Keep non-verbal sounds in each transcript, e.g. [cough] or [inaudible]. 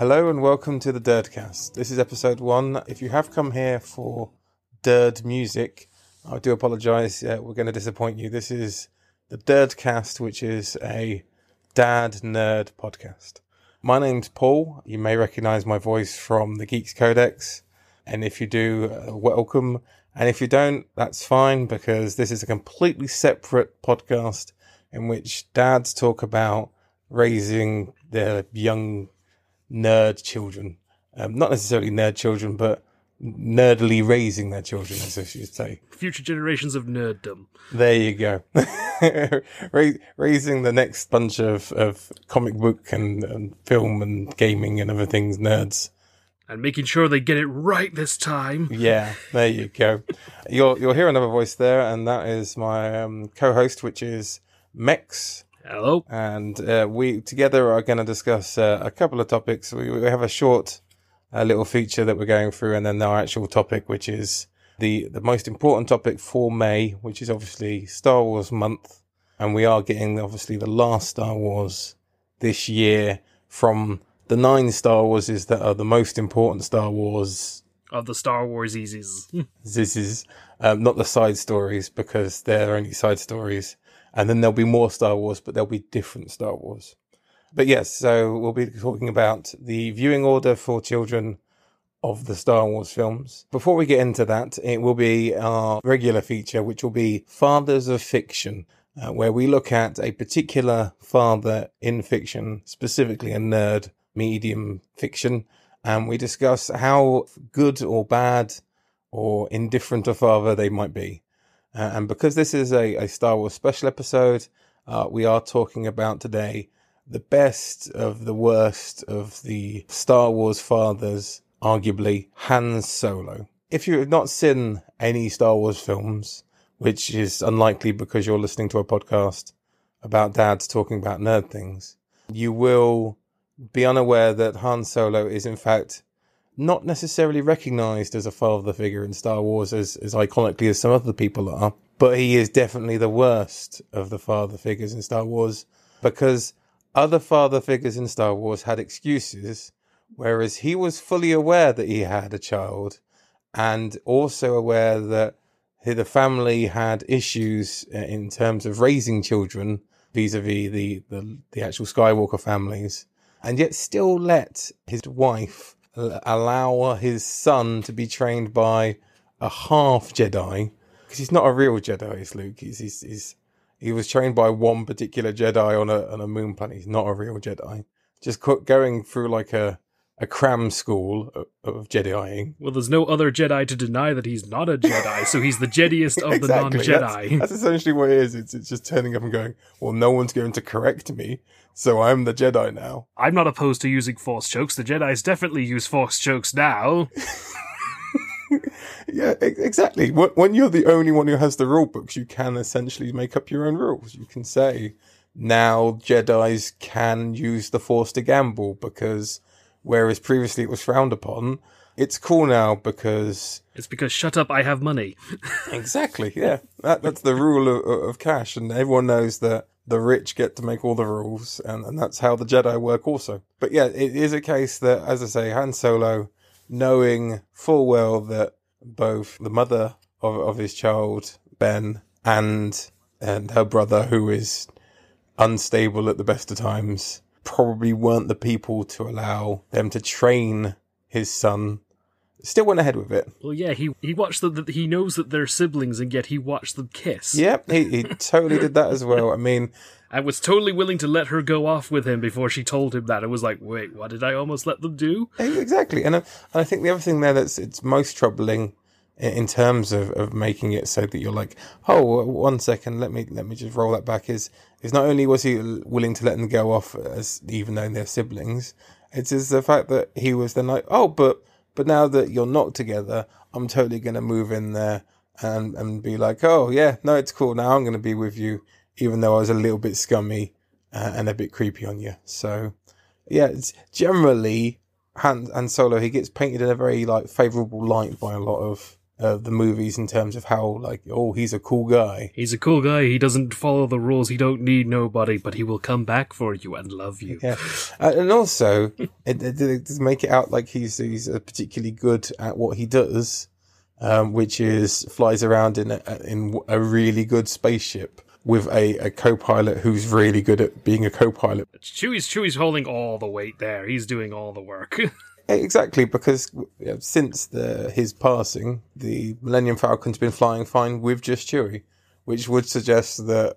Hello and welcome to the Durdcast. This is episode one. If you have come here for Durd music, I do apologise. Uh, we're going to disappoint you. This is the Durdcast, which is a dad nerd podcast. My name's Paul. You may recognise my voice from the Geeks Codex, and if you do, uh, welcome. And if you don't, that's fine because this is a completely separate podcast in which dads talk about raising their young nerd children. Um, not necessarily nerd children, but nerdily raising their children, as I should say. Future generations of nerddom. There you go. [laughs] Ra- raising the next bunch of, of comic book and, and film and gaming and other things nerds. And making sure they get it right this time. Yeah, there you go. You'll you'll hear another voice there, and that is my um, co-host, which is Mex. Hello. and uh, we together are going to discuss uh, a couple of topics. We, we have a short uh, little feature that we're going through, and then our actual topic, which is the the most important topic for May, which is obviously Star Wars month, and we are getting obviously the last Star Wars this year from the nine Star Warses that are the most important Star Wars Of the Star Wars Easies. this [laughs] is um, not the side stories because they're only side stories. And then there'll be more Star Wars, but there'll be different Star Wars. But yes, so we'll be talking about the viewing order for children of the Star Wars films. Before we get into that, it will be our regular feature, which will be Fathers of Fiction, uh, where we look at a particular father in fiction, specifically a nerd medium fiction, and we discuss how good or bad or indifferent a father they might be. Uh, and because this is a, a Star Wars special episode, uh, we are talking about today the best of the worst of the Star Wars fathers, arguably Han Solo. If you have not seen any Star Wars films, which is unlikely because you're listening to a podcast about dads talking about nerd things, you will be unaware that Han Solo is in fact not necessarily recognized as a father figure in Star Wars as, as iconically as some other people are, but he is definitely the worst of the father figures in Star Wars because other father figures in Star Wars had excuses, whereas he was fully aware that he had a child and also aware that the family had issues uh, in terms of raising children vis-a-vis the, the, the actual Skywalker families, and yet still let his wife allow his son to be trained by a half Jedi because he's not a real Jedi. Is Luke? He's, he's, he's he was trained by one particular Jedi on a on a moon planet. He's not a real Jedi. Just going through like a a cram school of, of Jediing. Well, there's no other Jedi to deny that he's not a Jedi, so he's the Jediest of [laughs] Exactly. the non Jedi. That's, that's essentially what it is. It's, it's just turning up and going, well, no one's going to correct me, so I'm the Jedi now. I'm not opposed to using Force chokes. The Jedi's definitely use Force chokes now. [laughs] Yeah, exactly. When you're the only one who has the rule books, you can essentially make up your own rules. You can say, now Jedi's can use the Force to gamble because whereas previously it was frowned upon, it's cool now because [laughs] It's because shut up, I have money. [laughs] Exactly. Yeah, that, that's the rule of, of cash, and everyone knows that the rich get to make all the rules, and, and that's how the Jedi work also. But yeah, it is a case that, as I say, Han Solo, knowing full well that both the mother of, of his child Ben and and her brother, who is unstable at the best of times, probably weren't the people to allow them to train his son. Still went ahead with it. Well, yeah, he he watched them. He knows that they're siblings, and yet he watched them kiss. Yep, he, he [laughs] totally did that as well. I mean, I was totally willing to let her go off with him before she told him that. It was like, wait, what did I almost let them do? Eh, exactly. And I, and I think the other thing there that's it's most troubling in terms of, of making it so that you're like, oh, one second, let me let me just roll that back. Is is not only was he willing to let them go off as even though they're siblings, it's is the fact that he was then like, oh, but but now that you're not together, I'm totally going to move in there and and be like, oh yeah, no, it's cool. Now I'm going to be with you, even though I was a little bit scummy uh, and a bit creepy on you. So yeah, generally Han, Han Solo he gets painted in a very like favorable light by a lot of uh, the movies in terms of how like oh he's a cool guy. He's a cool guy. He doesn't follow the rules. He don't need nobody, but he will come back for you and love you. Yeah, uh, and also [laughs] it, it, it does make it out like he's he's uh, particularly good at what he does, um, which is flies around in a, in a really good spaceship with a, a co-pilot who's really good at being a co-pilot. Chewie's Chewie's holding all the weight there. He's doing all the work. [laughs] Exactly, because you know, since the his passing, the Millennium Falcon's been flying fine with just Chewie, which would suggest that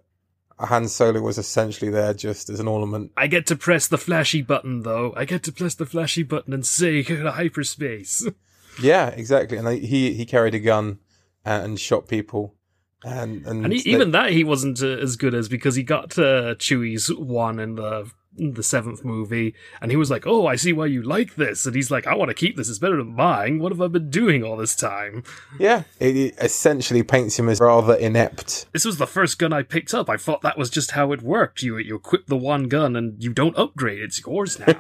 Han Solo was essentially there just as an ornament. I get to press the flashy button though. I get to press the flashy button and say [laughs] go to hyperspace. [laughs] Yeah, exactly. And he he carried a gun and shot people. And and, And he, they- even that he wasn't uh, as good as because he got uh, Chewie's one in the the seventh movie, and he was like, "Oh, I see why you like this," and he's like, "I want to keep this. It's better than mine. What have I been doing all this time?" yeah, it, essentially paints him as rather inept. This was the first gun I picked up. I thought that was just how it worked. You you equip the one gun and you don't upgrade. It's yours now. [laughs]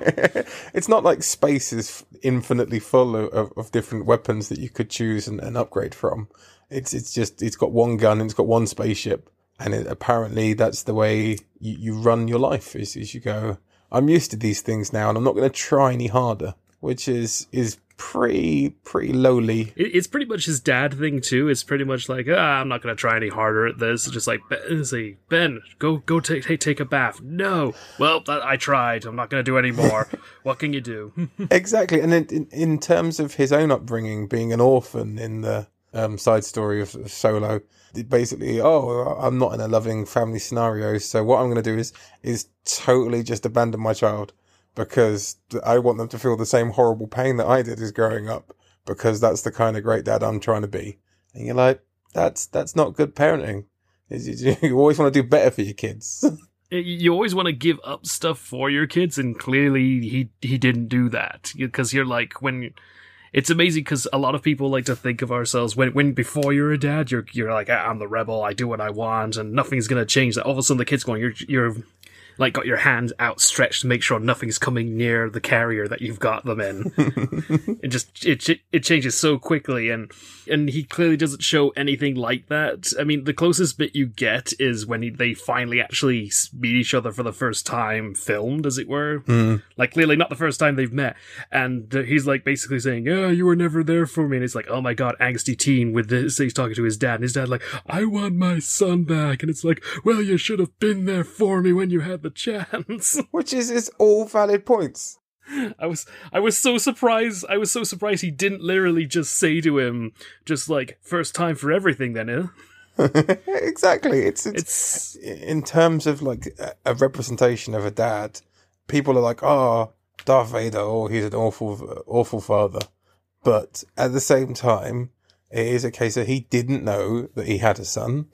it's not like space is infinitely full of, of, of different weapons that you could choose and, and upgrade from. It's it's just it's got one gun and it's got one spaceship, and it, apparently that's the way you, you run your life. Is, is you go, I'm used to these things now, and I'm not going to try any harder, which is is pretty pretty lowly. It's pretty much his dad thing too. It's pretty much like, ah, I'm not gonna try any harder at this. It's just like, Ben, say, Ben, go go take take take a bath. No, well, that, I tried. I'm not gonna do any more. [laughs] what can you do? [laughs] exactly, and in, in in terms of his own upbringing, being an orphan in the um, side story of, of Solo, basically, oh, I'm not in a loving family scenario, so what I'm going to do is is totally just abandon my child because I want them to feel the same horrible pain that I did as growing up because that's the kind of great dad I'm trying to be. And you're like, that's that's not good parenting. You [laughs] you always want to do better for your kids. [laughs] you always want to give up stuff for your kids, and clearly he he didn't do that because you're like when. It's amazing because a lot of people like to think of ourselves when, when before you're a dad, you're you're like "Ah, I'm the rebel, I do what I want, and nothing's gonna change. That all of a sudden the kid's going, you're you're like got your hand outstretched to make sure nothing's coming near the carrier that you've got them in. [laughs] it just it it changes so quickly, and and he clearly doesn't show anything like that. I mean, the closest bit you get is when he, they finally actually meet each other for the first time, filmed as it were. Like clearly not the first time they've met, and uh, he's like basically saying, "Yeah, you were never there for me," and it's like, "Oh my god, angsty teen." With this, he's talking to his dad, and his dad like, "I want my son back," and it's like, "Well, you should have been there for me when you had the chance." [laughs] Which is is all valid points. I was I was so surprised. I was so surprised he didn't literally just say to him, just like first time for everything. Then, eh? [laughs] exactly. It's, it's It's in terms of like a- a representation of a dad. People are like, "Oh, Darth Vader, oh, he's an awful, awful father," but at the same time, it is a case that he didn't know that he had a son,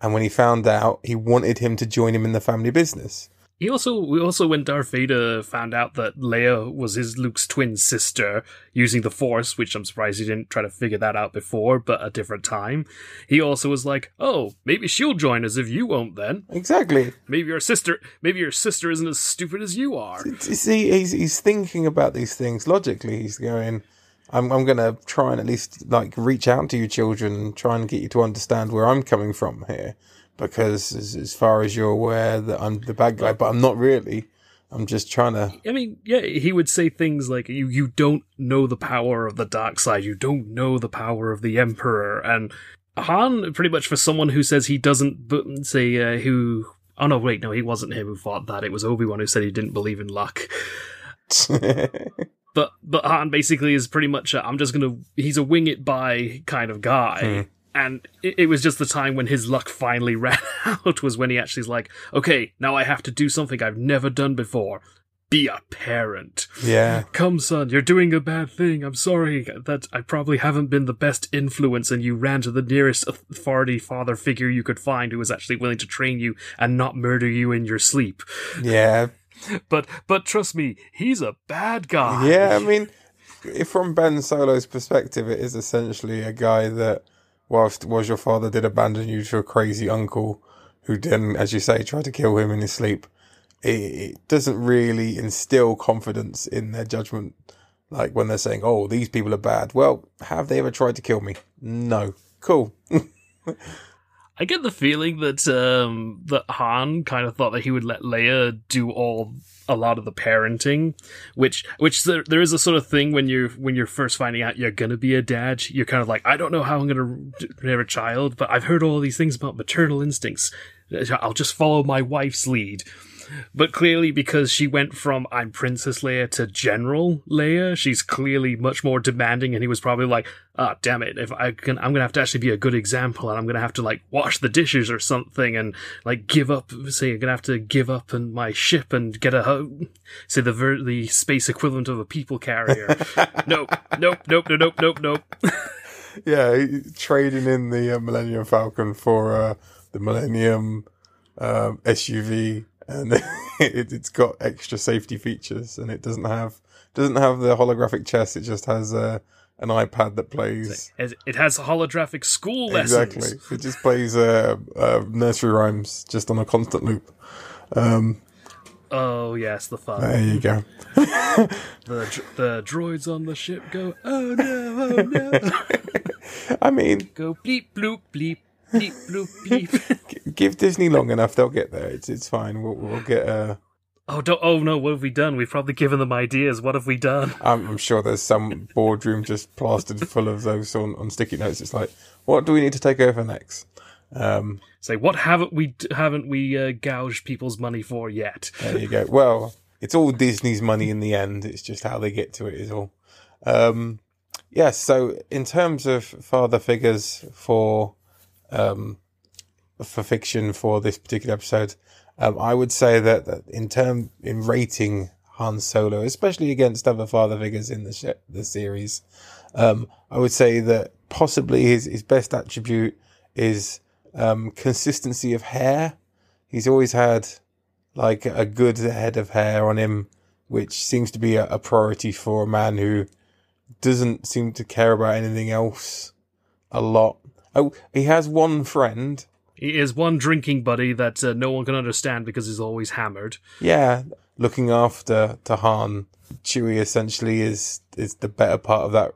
and when he found out, he wanted him to join him in the family business. He also we also when Darth Vader found out that Leia was his Luke's twin sister using the Force, which I'm surprised he didn't try to figure that out before, but a different time. He also was like, "Oh, maybe she'll join us if you won't. Then Exactly. maybe your sister, maybe your sister isn't as stupid as you are." You see, he's he's thinking about these things logically. He's going, I'm I'm gonna try and at least like reach out to you children and try and get you to understand where I'm coming from here. Because as, as far as you're aware that I'm the bad guy, but I'm not really. I'm just trying to. I mean, yeah, he would say things like, "You you don't know the power of the dark side. You don't know the power of the Emperor." And Han, pretty much for someone who says he doesn't, but say uh, who. Oh no, wait, no, he wasn't him who thought that. It was Obi Wan who said he didn't believe in luck. [laughs] But but Han basically is pretty much i I'm just gonna. He's a wing it by kind of guy. And it, it was just the time when his luck finally [laughs] ran out was when he actually is like, okay, now I have to do something I've never done before. Be a parent. yeah. [laughs] Come, son, you're doing a bad thing. I'm sorry that I probably haven't been the best influence, and you ran to the nearest authority father figure you could find who was actually willing to train you and not murder you in your sleep. Yeah. [laughs] But but trust me, he's a bad guy. Yeah. I mean, if from Ben Solo's perspective, it is essentially a guy that, whilst was your father did abandon you to a crazy uncle who then, as you say, tried to kill him in his sleep, it, it doesn't really instill confidence in their judgment. Like when they're saying, "Oh, these people are bad." Well, have they ever tried to kill me? No. Cool. [laughs] I get the feeling that um, that Han kind of thought that he would let Leia do all a lot of the parenting, which which there, there is a sort of thing when you're when you're first finding out you're gonna be a dad, you're kind of like I don't know how I'm gonna have a child, but I've heard all these things about maternal instincts. I'll just follow my wife's lead. But clearly, because she went from I'm Princess Leia to General Leia, she's clearly much more demanding. And he was probably like, "Ah, oh, damn it! If I can, I'm gonna have to actually be a good example, and I'm gonna have to like wash the dishes or something, and like give up. Say, I'm gonna have to give up and my ship and get a say the ver- the space equivalent of a people carrier. [laughs] nope, nope, nope, nope, nope, nope. [laughs] yeah, trading in the uh, Millennium Falcon for uh, the Millennium uh, SUV and [laughs] it, has got extra safety features, and it doesn't have doesn't have the holographic chess. It just has uh, an iPad that plays. It has holographic school lessons. Exactly. It just plays uh, uh, nursery rhymes just on a constant loop. Um, oh yes, the fun. There you go. [laughs] the the droids on the ship go. Oh no! Oh no! [laughs] I mean, go bleep bloop bleep bleep bloop bleep. [laughs] Give Disney long enough, they'll get there. It's it's fine. We'll, we'll get a. Oh, don't, oh no! What have we done? We've probably given them ideas. What have we done? [laughs] I'm, I'm sure there's some boardroom just plastered full of those on, on sticky notes. It's like, what do we need to take over next? Um, Say, what haven't we haven't we uh, gouged people's money for yet? there you go. Well, it's all Disney's money in the end. It's just how they get to it is all. Um, yes. So in terms of father figures for um, for fiction for this particular episode. Um, I would say that, that in term in rating Han Solo, especially against other father figures in the sh- the series, um, I would say that possibly his his best attribute is um, consistency of hair. He's always had like a good head of hair on him, which seems to be a, a priority for a man who doesn't seem to care about anything else a lot. Oh, he has one friend. He is one drinking buddy that uh, no one can understand because he's always hammered. Yeah, looking after to Han. Chewie essentially is is the better part of that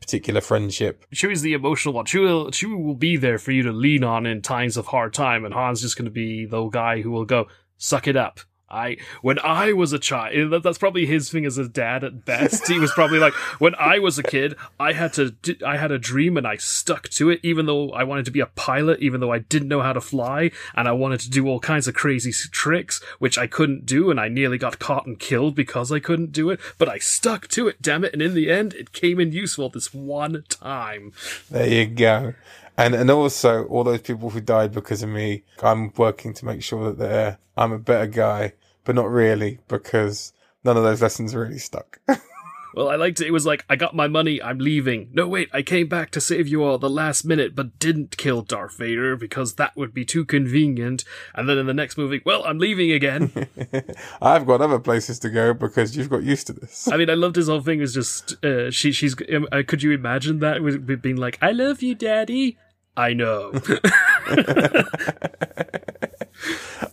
particular friendship. Chewie's the emotional one. Chewie will, Chewie will be there for you to lean on in times of hard time, and Han's just going to be the guy who will go, suck it up. I when I was a child, that's probably his thing as a dad at best. he was probably like, when I was a kid, I had to, I had a dream and I stuck to it, even though I wanted to be a pilot, even though I didn't know how to fly, and I wanted to do all kinds of crazy tricks, which I couldn't do, and I nearly got caught and killed because I couldn't do it. But I stuck to it, damn it! And in the end, it came in useful this one time. There you go. And and also all those people who died because of me, I'm working to make sure that they're I'm a better guy but not really because none of those lessons really stuck. [laughs] well, I liked it. It was like, I got my money, I'm leaving. No, wait, I came back to save you all the last minute, but didn't kill Darth Vader because that would be too convenient. And then in the next movie, well, I'm leaving again. [laughs] I've got other places to go because you've got used to this. I mean, I loved his whole thing was just, uh, she, she's, um, uh, could you imagine that with being like, I love you, daddy? I know.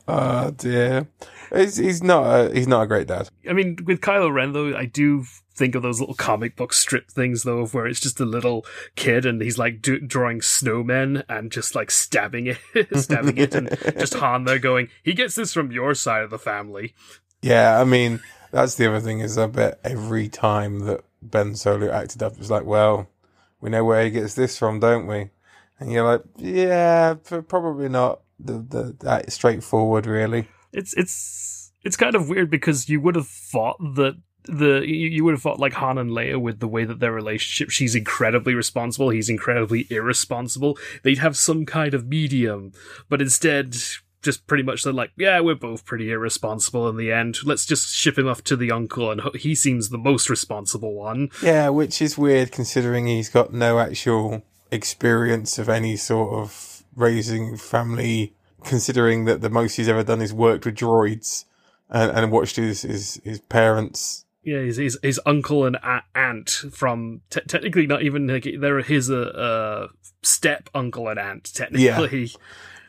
oh [laughs] dear. He's, he's not a, he's not a great dad. I mean, with Kylo Ren though, I do think of those little comic book strip things though, of where it's just a little kid and he's like do- drawing snowmen and just like stabbing it, [laughs] stabbing it, and just [laughs] Han there going, he gets this from your side of the family. Yeah, I mean, that's the other thing is I bet every time that Ben Solo acted up, it's like, well, we know where he gets this from, don't we? And you're like, yeah, probably not the, the that straightforward, really it's it's it's kind of weird because you would have thought that the you would have thought like Han and Leia with the way that their relationship she's incredibly responsible he's incredibly irresponsible. They'd have some kind of medium but instead just pretty much they're like yeah we're both pretty irresponsible in the end. Let's just ship him off to the uncle and he seems the most responsible one. Yeah which is weird considering he's got no actual experience of any sort of raising family considering that the most he's ever done is worked with droids and, and watched his, his, his parents. Yeah, his, his, his uncle and aunt from te- technically not even like, they're his uh, uh, step uncle and aunt technically. Yeah.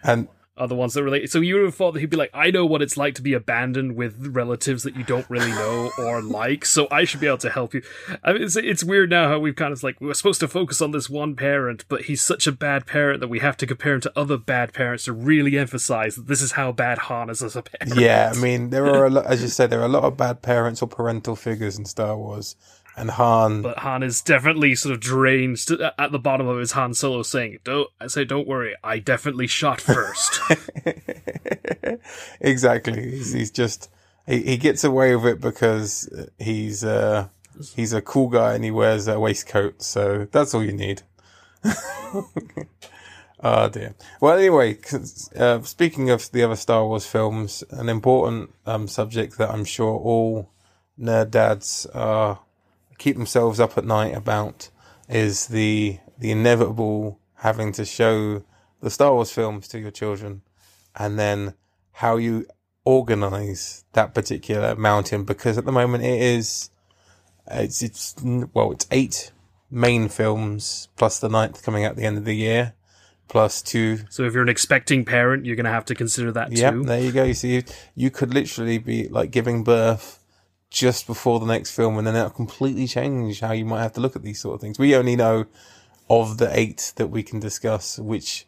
And are the ones that relate. So you would have thought that he'd be like, I know what it's like to be abandoned with relatives that you don't really know or like, so I should be able to help you. I mean, it's, it's weird now how we've kind of like, we're supposed to focus on this one parent, but he's such a bad parent that we have to compare him to other bad parents to really emphasize that this is how bad Han is as a parent. Yeah, I mean, there are a lot, as you said, there are a lot of bad parents or parental figures in Star Wars. And Han, but Han is definitely sort of drained at the bottom of his Han Solo saying, "Don't I say, don't worry, I definitely shot first. [laughs] exactly. He's, he's just he, he gets away with it because he's uh, he's a cool guy and he wears a waistcoat. So that's all you need. oh [laughs] dear. Well, anyway, uh, speaking of the other Star Wars films, an important um, subject that I'm sure all nerd dads are keep themselves up at night about is the the inevitable having to show the Star Wars films to your children, and then how you organize that particular mountain because at the moment it is it's it's well it's eight main films plus the ninth coming at the end of the year plus two. So if you're an expecting parent you're going to have to consider that yep, too. there you go. You see you could literally be like giving birth just before the next film, and then that'll completely change how you might have to look at these sort of things. We only know of the eight that we can discuss, which,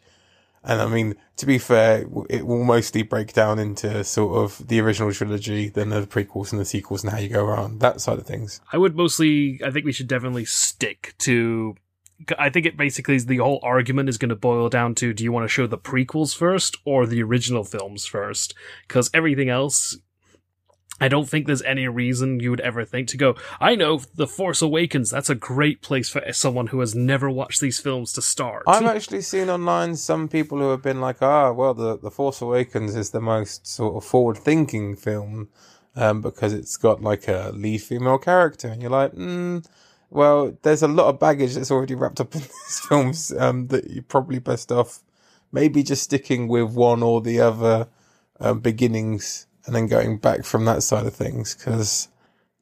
and I mean, to be fair, it will mostly break down into sort of the original trilogy, then the prequels and the sequels, and how you go around that side of things. I would mostly, I think we should definitely stick to. I think it basically is the whole argument is going to boil down to do you want to show the prequels first or the original films first? Because everything else I don't think there's any reason you would ever think to go, I know, The Force Awakens, that's a great place for someone who has never watched these films to start. I've actually seen online some people who have been like, ah, well, The, the Force Awakens is the most sort of forward thinking film um, because it's got like a lead female character. And you're like, mm, well, there's a lot of baggage that's already wrapped up in [laughs] these films um, that you're probably best off maybe just sticking with one or the other um, beginnings and then going back from that side of things because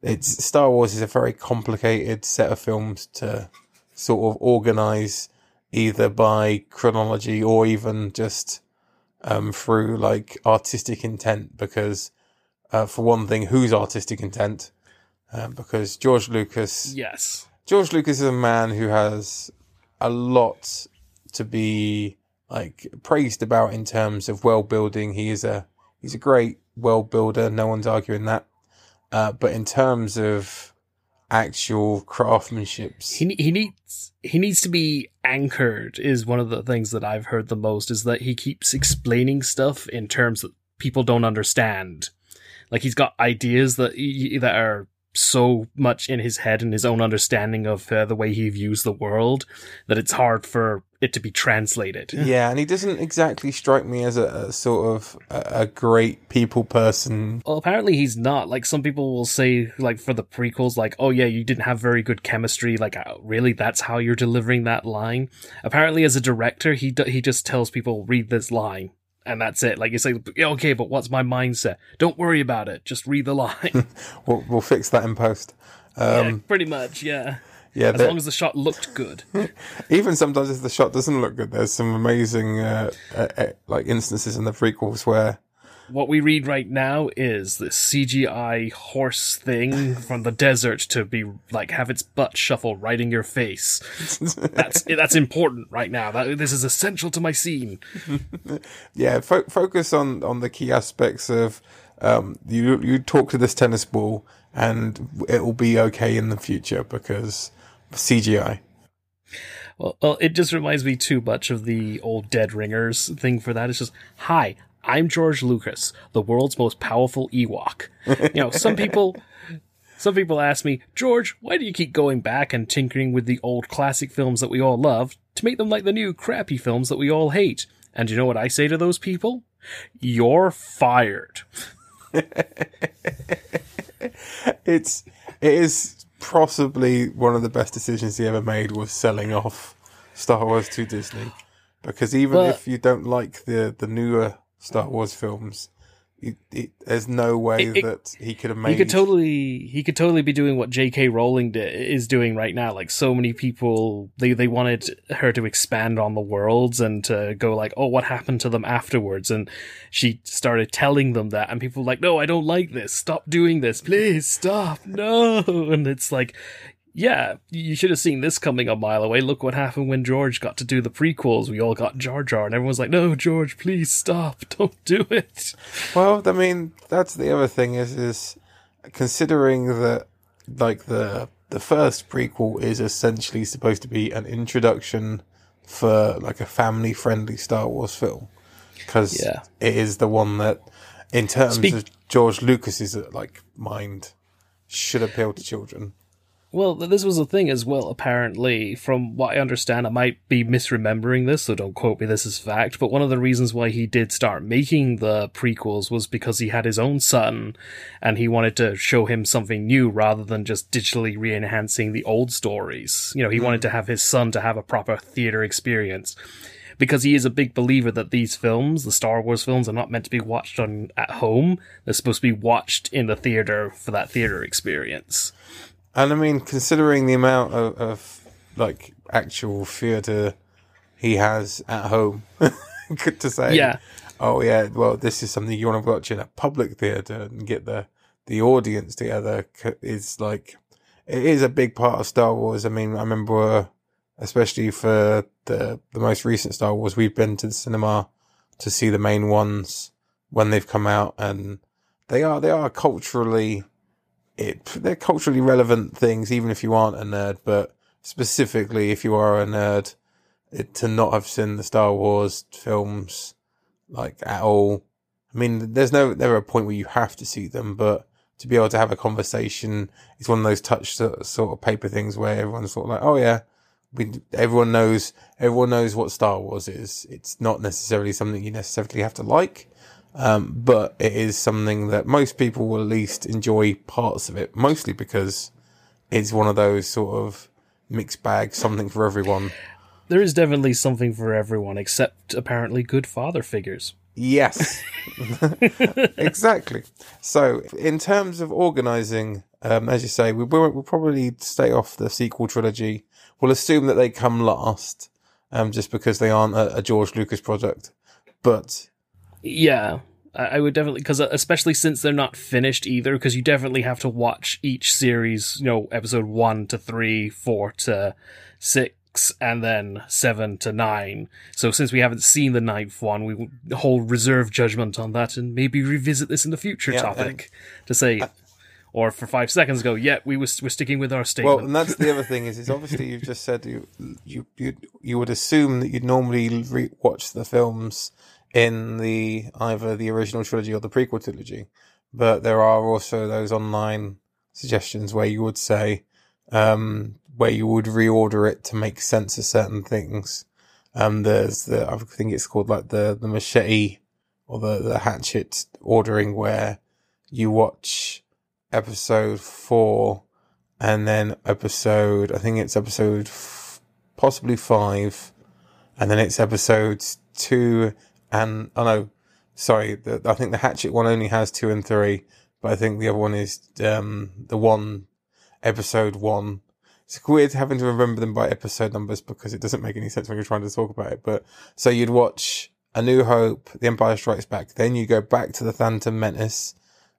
it's Star Wars is a very complicated set of films to sort of organize either by chronology or even just um, through like artistic intent because uh, for one thing whose artistic intent? Um, because George Lucas yes. George Lucas is a man who has a lot to be like praised about in terms of world building. He is a he's a great world builder. No one's arguing that. Uh, but in terms of actual craftsmanship, he he needs he needs to be anchored. Is one of the things that I've heard the most. Is that he keeps explaining stuff in terms that people don't understand. Like he's got ideas that that are so much in his head and his own understanding of uh, the way he views the world that it's hard for it to be translated. Yeah, and he doesn't exactly strike me as a, a sort of a, a, great people person. Well, apparently he's not. Like some people will say, like for the prequels, like, "Oh yeah, you didn't have very good chemistry." Like, uh, really, that's how you're delivering that line. Apparently, as a director, he d- he just tells people, "Read this line." and that's it. Like you say, okay, but what's my mindset? Don't worry about it. Just read the line. [laughs] we'll, we'll fix that in post. Um, yeah, pretty much, yeah. Yeah, as long as the shot looked good. [laughs] even sometimes if the shot doesn't look good, there's some amazing uh, uh, uh, like instances in the prequels where what we read right now is the CGI horse thing [laughs] from the desert to be like have its butt shuffle right in your face. [laughs] that's that's important right now. That this is essential to my scene. yeah, fo- focus on on the key aspects of um, you. You talk to this tennis ball, and it will be okay in the future because CGI. Well, well, it just reminds me too much of the old Dead Ringers thing for that. It's just, hi, I'm George Lucas, the world's most powerful Ewok. You know, some people [laughs] some people ask me, George, why do you keep going back and tinkering with the old classic films that we all love to make them like the new crappy films that we all hate? And you know what I say to those people? You're fired. [laughs] it's it is possibly one of the best decisions he ever made was selling off Star Wars to Disney. Because even but, if you don't like the the newer Star Wars films, He, there's no way It- it- that he could have made. He could totally he could totally be doing what J.K. Rowling is doing right now. Like so many people, they they wanted her to expand on the worlds and to go like, oh, what happened to them afterwards? And she started telling them that, and people were like, no, I don't like this. Stop doing this, please stop. No, [laughs] and it's like. Yeah, you should have seen this coming a mile away. Look what happened when George got to do the prequels. We all got Jar Jar, and everyone's like, "No, George, please stop! [laughs] Don't do it." Well, I mean, that's the other thing is is considering that like the the first prequel is essentially supposed to be an introduction for like a family friendly Star Wars film because Yeah. it is the one that, in terms Speak- of George Lucas's uh, like mind, should appeal to children. Well, this was a thing as well, apparently. From what I understand, I might be misremembering this, so don't quote me this as fact, but one of the reasons why he did start making the prequels was because he had his own son, and he wanted to show him something new rather than just digitally re enhancing the old stories. You know, he wanted to hmm. have his son to have a proper theater experience. Because he is a big believer that these films, the Star Wars films, are not meant to be watched on at home. They're supposed to be watched in the theater for that theater experience. And I mean, considering the amount of, of like actual theatre he has at home, [laughs] good to say. Yeah. Oh yeah. Well, this is something you want to watch in a public theatre and get the the audience together. Is like it is a big part of Star Wars. I mean, I remember, uh, especially for the the most recent Star Wars, we've been to the cinema to see the main ones when they've come out, and they are they are culturally it they're culturally relevant things, even if you aren't a nerd. But specifically, if you are a nerd, it, to not have seen the Star Wars films like at all. I mean, there's no never a point where you have to see them, but to be able to have a conversation, it's one of those touch sort sort of paper things where everyone's sort of like, oh yeah, we everyone knows everyone knows what Star Wars is. It's not necessarily something you necessarily have to like. Um, but it is something that most people will at least enjoy parts of it, mostly because it's one of those sort of mixed bag, something for everyone. There is definitely something for everyone, except apparently good father figures. Yes, [laughs] [laughs] exactly. So, in terms of organizing, um, as you say, we will we'll probably stay off the sequel trilogy. We'll assume that they come last, um, just because they aren't a, a George Lucas project. But Yeah, I, I would definitely because uh, especially since they're not finished either, because you definitely have to watch each series. You know, episode one to three, four to six. And then seven to nine. So since we haven't seen the ninth one, we will hold reserve judgment on that and maybe revisit this in the future Yeah, topic to say, or for five seconds ago, yeah, we was we're sticking with our statement. well, and that's the other [laughs] thing is, is obviously you've just said you you you you would assume that you'd normally re- watch the films in the either the original trilogy or the prequel trilogy, but there are also those online suggestions where you would say um, where you would reorder it to make sense of certain things. Um, there's the I think it's called like the the machete or the the hatchet ordering where you watch episode four and then episode I think it's episode f- possibly five, and then it's episodes two and oh know, sorry, the, I think the Hatchet one only has two and three, but I think the other one is um the one episode one. It's weird having to remember them by episode numbers because it doesn't make any sense when you're trying to talk about it. But so you'd watch A New Hope, The Empire Strikes Back, then you go back to the Phantom Menace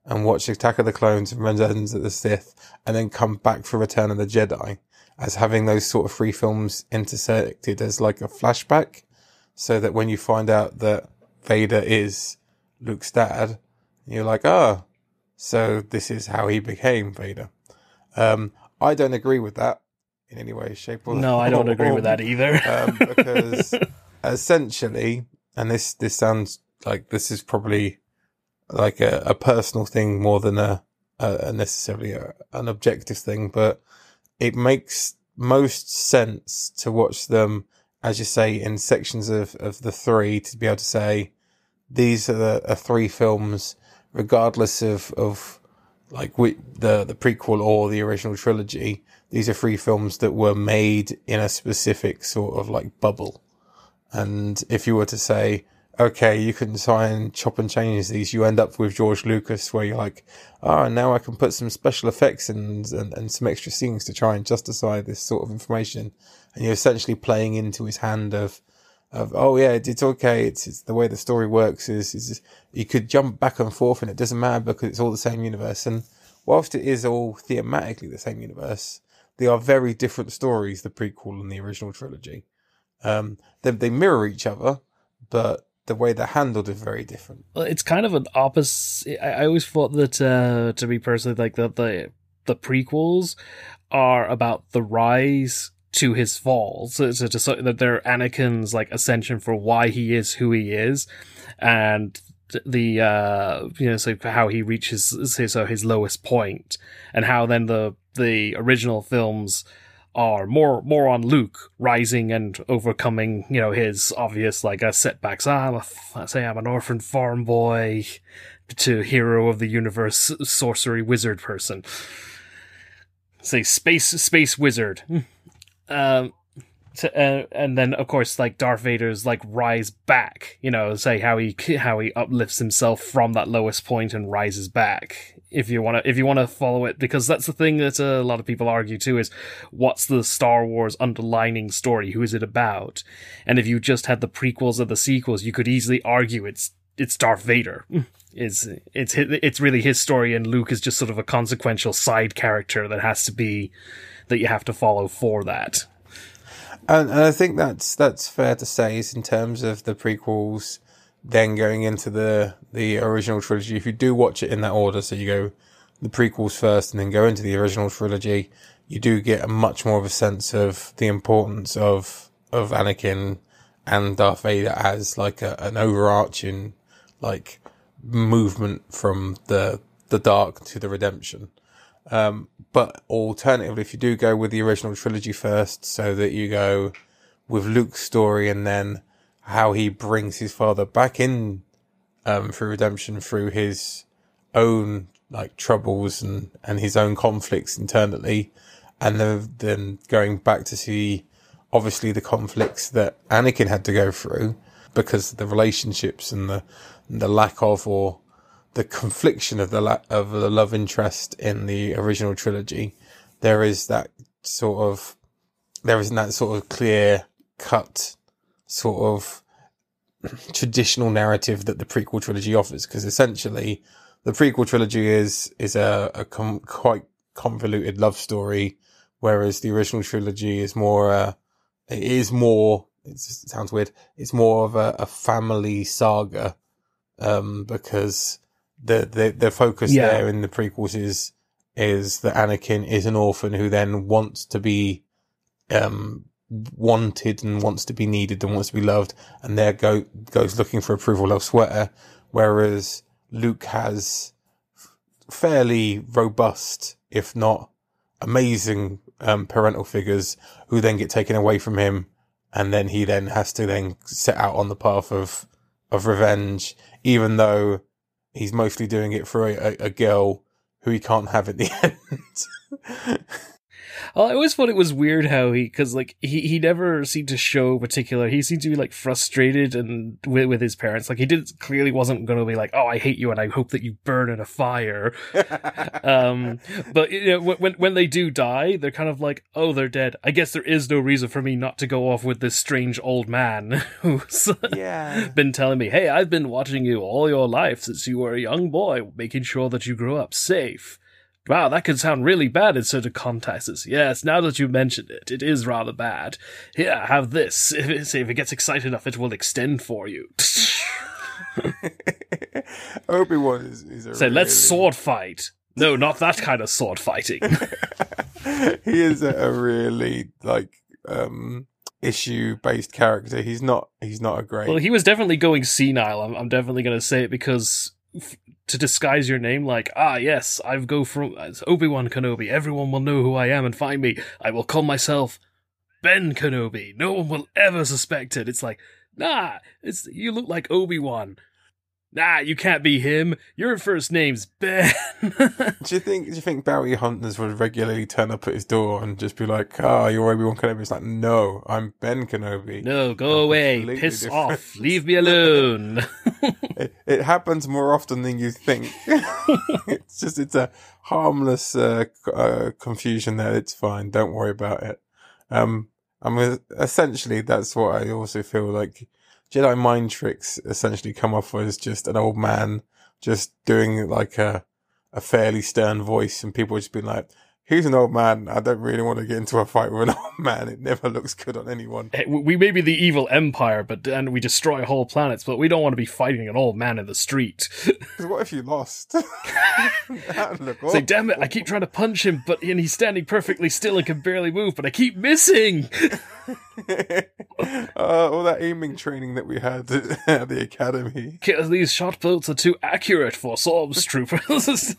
and watch Attack of the Clones and Revenge of the Sith, and then come back for Return of the Jedi as having those sort of three films intersected as like a flashback, so that when you find out that Vader is Luke's dad, you're like, ah, so this is how he became Vader. Um, I don't agree with that in any way, shape, or no, I don't agree with that either. um, because [laughs] essentially, and this this sounds like this is probably like a, a personal thing more than a, a, a necessarily a, an objective thing, but it makes most sense to watch them, as you say, in sections of, of the three to be able to say these are the are three films, regardless of of like we, the the prequel or the original trilogy. These are three films that were made in a specific sort of like bubble. And if you were to say, okay, you can try and chop and change these. You end up with George Lucas, where you're like, oh, now I can put some special effects and, and, and some extra scenes to try and justify this sort of information. And you're essentially playing into his hand of, of oh yeah, it's okay. It's, it's the way the story works is, is you could jump back and forth and it doesn't matter because it's all the same universe. And whilst it is all thematically the same universe, they are very different stories, the prequel and the original trilogy. Um, they, they mirror each other, but the way they're handled is very different. Well, it's kind of an opposite. I, I always thought that, uh, to be personally, like the, the, the prequels are about the rise to his fall. So, so, to, so that they're Anakin's like ascension for why he is who he is, and the uh you know so how he reaches so his lowest point, and how then the the original films are more more on Luke rising and overcoming, you know, his obvious like uh, setbacks. Ah, I'm a, I say I'm an orphan farm boy to hero of the universe, sorcery wizard person. Say space space wizard. Um, to, uh, and then of course like Darth Vader's like rise back, you know, say how he how he uplifts himself from that lowest point and rises back. If you want to if you want to follow it because that's the thing that a lot of people argue too is what's the Star Wars underlining story? Who is it about? And if you just had the prequels or the sequels, you could easily argue it's it's Darth Vader. [laughs] It's it's it's really his story and Luke is just sort of a consequential side character that has to be that you have to follow for that. And, and, I think that's that's fair to say is in terms of the prequels, then going into the the original trilogy. If you do watch it in that order, so you go the prequels first and then go into the original trilogy, you do get a much more of a sense of the importance of of Anakin and Darth Vader as like a, an overarching like movement from the the dark to the redemption. Um, but alternatively, if you do go with the original trilogy first, so that you go with Luke's story and then how he brings his father back in um, through redemption through his own like troubles and, and his own conflicts internally, and then, then going back to see obviously the conflicts that Anakin had to go through because the relationships and the the lack of or the confliction of the la- of the love interest in the original trilogy, there is that sort of there isn't that sort of clear cut sort of [clears throat] traditional narrative that the prequel trilogy offers because essentially the prequel trilogy is is a, a com- quite convoluted love story whereas the original trilogy is more uh, it is more it sounds weird it's more of a, a family saga um, because the the the focus yeah. there in the prequels is is that Anakin is an orphan who then wants to be um wanted and wants to be needed and wants to be loved and there go goes looking for approval elsewhere whereas Luke has fairly robust if not amazing um, parental figures who then get taken away from him and then he then has to then set out on the path of of revenge even though he's mostly doing it for a, a, a girl who he can't have at the [laughs] end. Well, I always thought it was weird how he, because like he, he never seemed to show particular. He seemed to be like frustrated and with, with his parents. Like he did clearly wasn't going to be like, oh, I hate you and I hope that you burn in a fire. [laughs] um, but you know, when when they do die, they're kind of like, oh, they're dead. I guess there is no reason for me not to go off with this strange old man [laughs] who's yeah. been telling me, hey, I've been watching you all your life since you were a young boy, making sure that you grow up safe. Wow, that could sound really bad in certain contexts. Yes, now that you mention it, it is rather bad. Here, have this. [laughs] If it, if it gets excited enough, it will extend for you. [laughs] Obi Wan is, is a Say, really... let's sword fight. No, not that kind of sword fighting. [laughs] he is a, a really like um issue based character. He's not. He's not a great. Well, he was definitely going senile. I'm, I'm definitely going to say it because to disguise your name like ah yes I've go from obi-wan kenobi. Everyone will know who i am and find me. I will call myself ben kenobi. No one will ever suspect it. It's like nah it's you look like obi-wan Nah, you can't be him. Your first name's Ben. [laughs] Do you think? Do you think bounty hunters would regularly turn up at his door and just be like, "Ah, oh, you're Obi Wan Kenobi"? It's like, no, I'm Ben Kenobi. no, go away. Piss different. off. Leave me alone. [laughs] It, it happens more often than you think. [laughs] it's just it's a harmless uh, uh, confusion there. It's fine. Don't worry about it. Um, I mean, essentially, that's what I also feel like. Jedi mind tricks essentially come off as just an old man just doing like a a fairly stern voice, and people just being like, "He's an old man. I don't really want to get into a fight with an [laughs] old man. It never looks good on anyone." We may be the evil empire, but and we destroy whole planets, but we don't want to be fighting an old man in the street. [laughs] what if you lost? [laughs] Look It's damn it, I keep trying to punch him, but and he's standing perfectly still and can barely move, but I keep missing. uh, all that aiming training that we had at the academy. Because these shot bolts are too accurate for stormtroopers.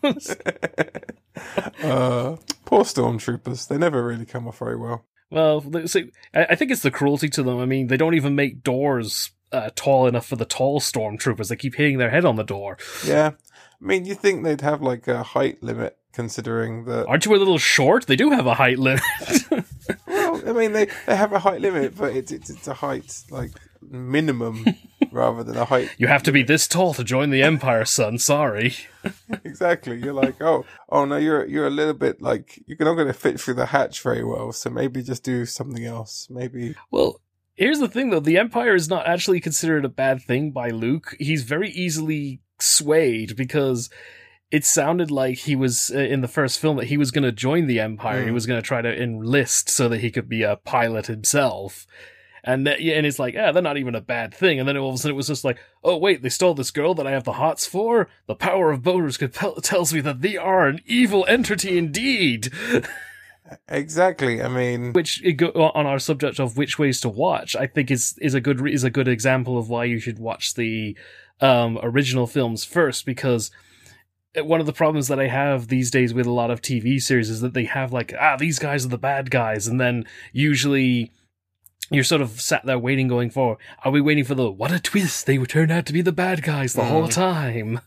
Uh, poor stormtroopers. They never really come off very well. well, I I think it's the cruelty to them. I mean, they don't even make doors uh, tall enough for the tall stormtroopers. They keep hitting their head on the door. Yeah. I mean, you think they'd have like a height limit considering that. Aren't you a little short? They do have a height limit. [laughs] Well, I mean, they, they have a height limit, but it's, it's, it's a height like minimum [laughs] rather than a height. you have to be this tall to join the Empire, son. Sorry. [laughs] Exactly. You're like, oh, oh no, you're, you're a little bit like, you're not going to fit through the hatch very well. So maybe just do something else. Maybe. Well, here's the thing though the Empire is not actually considered a bad thing by Luke. He's very easily swayed because it sounded like he was uh, in the first film that he was going to join the Empire. He Mm. was going to try to enlist so that he could be a pilot himself. And that, yeah, and it's like, yeah, they're not even a bad thing. And then all of a sudden it was just like, oh wait, they stole this girl that I have the hots for. The power of boners compel- tells me that they are an evil entity indeed. [laughs] Exactly. I mean, which it go, on our subject of which ways to watch, I think is is a good re- is a good example of why you should watch the um, original films first because one of the problems that I have these days with a lot of TV series is that they have like ah these guys are the bad guys and then usually you're sort of sat there waiting going for are we waiting for the what a twist. They would turn out to be the bad guys the whole Mm. time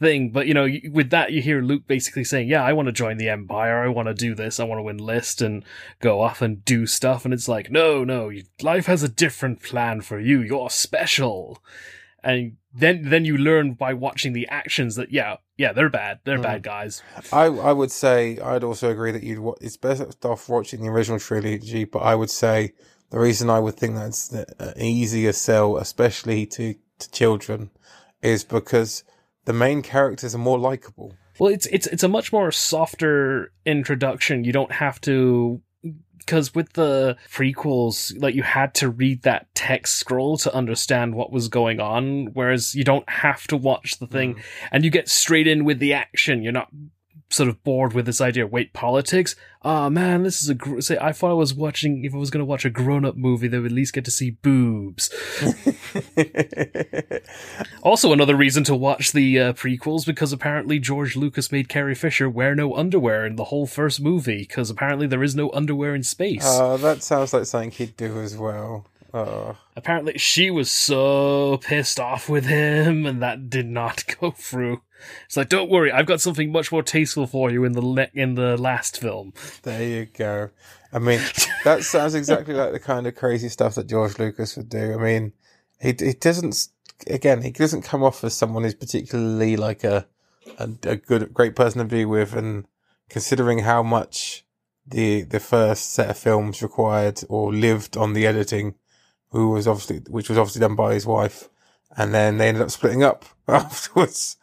thing. But you know with that you hear Luke basically saying yeah I want to join the empire. I want to do this. I want to enlist and go off and do stuff. And it's like no no. Life has a different plan for you. You're special. And then then you learn by watching the actions that yeah yeah they're bad. They're Mm. bad guys. I I would say I'd also agree that you'd it's best off watching the original trilogy, but I would say the reason I would think that's uh, an easier sell, especially to to children, is because the main characters are more likable. Well, it's it's it's a much more softer introduction. You don't have to because with the prequels, like you had to read that text scroll to understand what was going on, whereas you don't have to watch the thing, mm. and you get straight in with the action. You're not sort of bored with this idea. Wait, politics? Oh man, this is a. Gr- say, I thought I was watching. If I was going to watch a grown-up movie, they would at least get to see boobs. [laughs] Also, another reason to watch the uh, prequels because apparently George Lucas made Carrie Fisher wear no underwear in the whole first movie because apparently there is no underwear in space. Uh, that sounds like something he'd do as well. Uh, apparently, she was so pissed off with him, and that did not [laughs] go through. It's like, don't worry, I've got something much more tasteful for you in the le- in the last film. there you go. I mean, that sounds exactly like the kind of crazy stuff that George Lucas would do. I mean, he he doesn't. Again, he doesn't come off as someone who's particularly like a a, a good, great person to be with, and considering how much the the first set of films required or lived on the editing, who was obviously which was obviously done by his wife, and then they ended up splitting up [laughs] afterwards,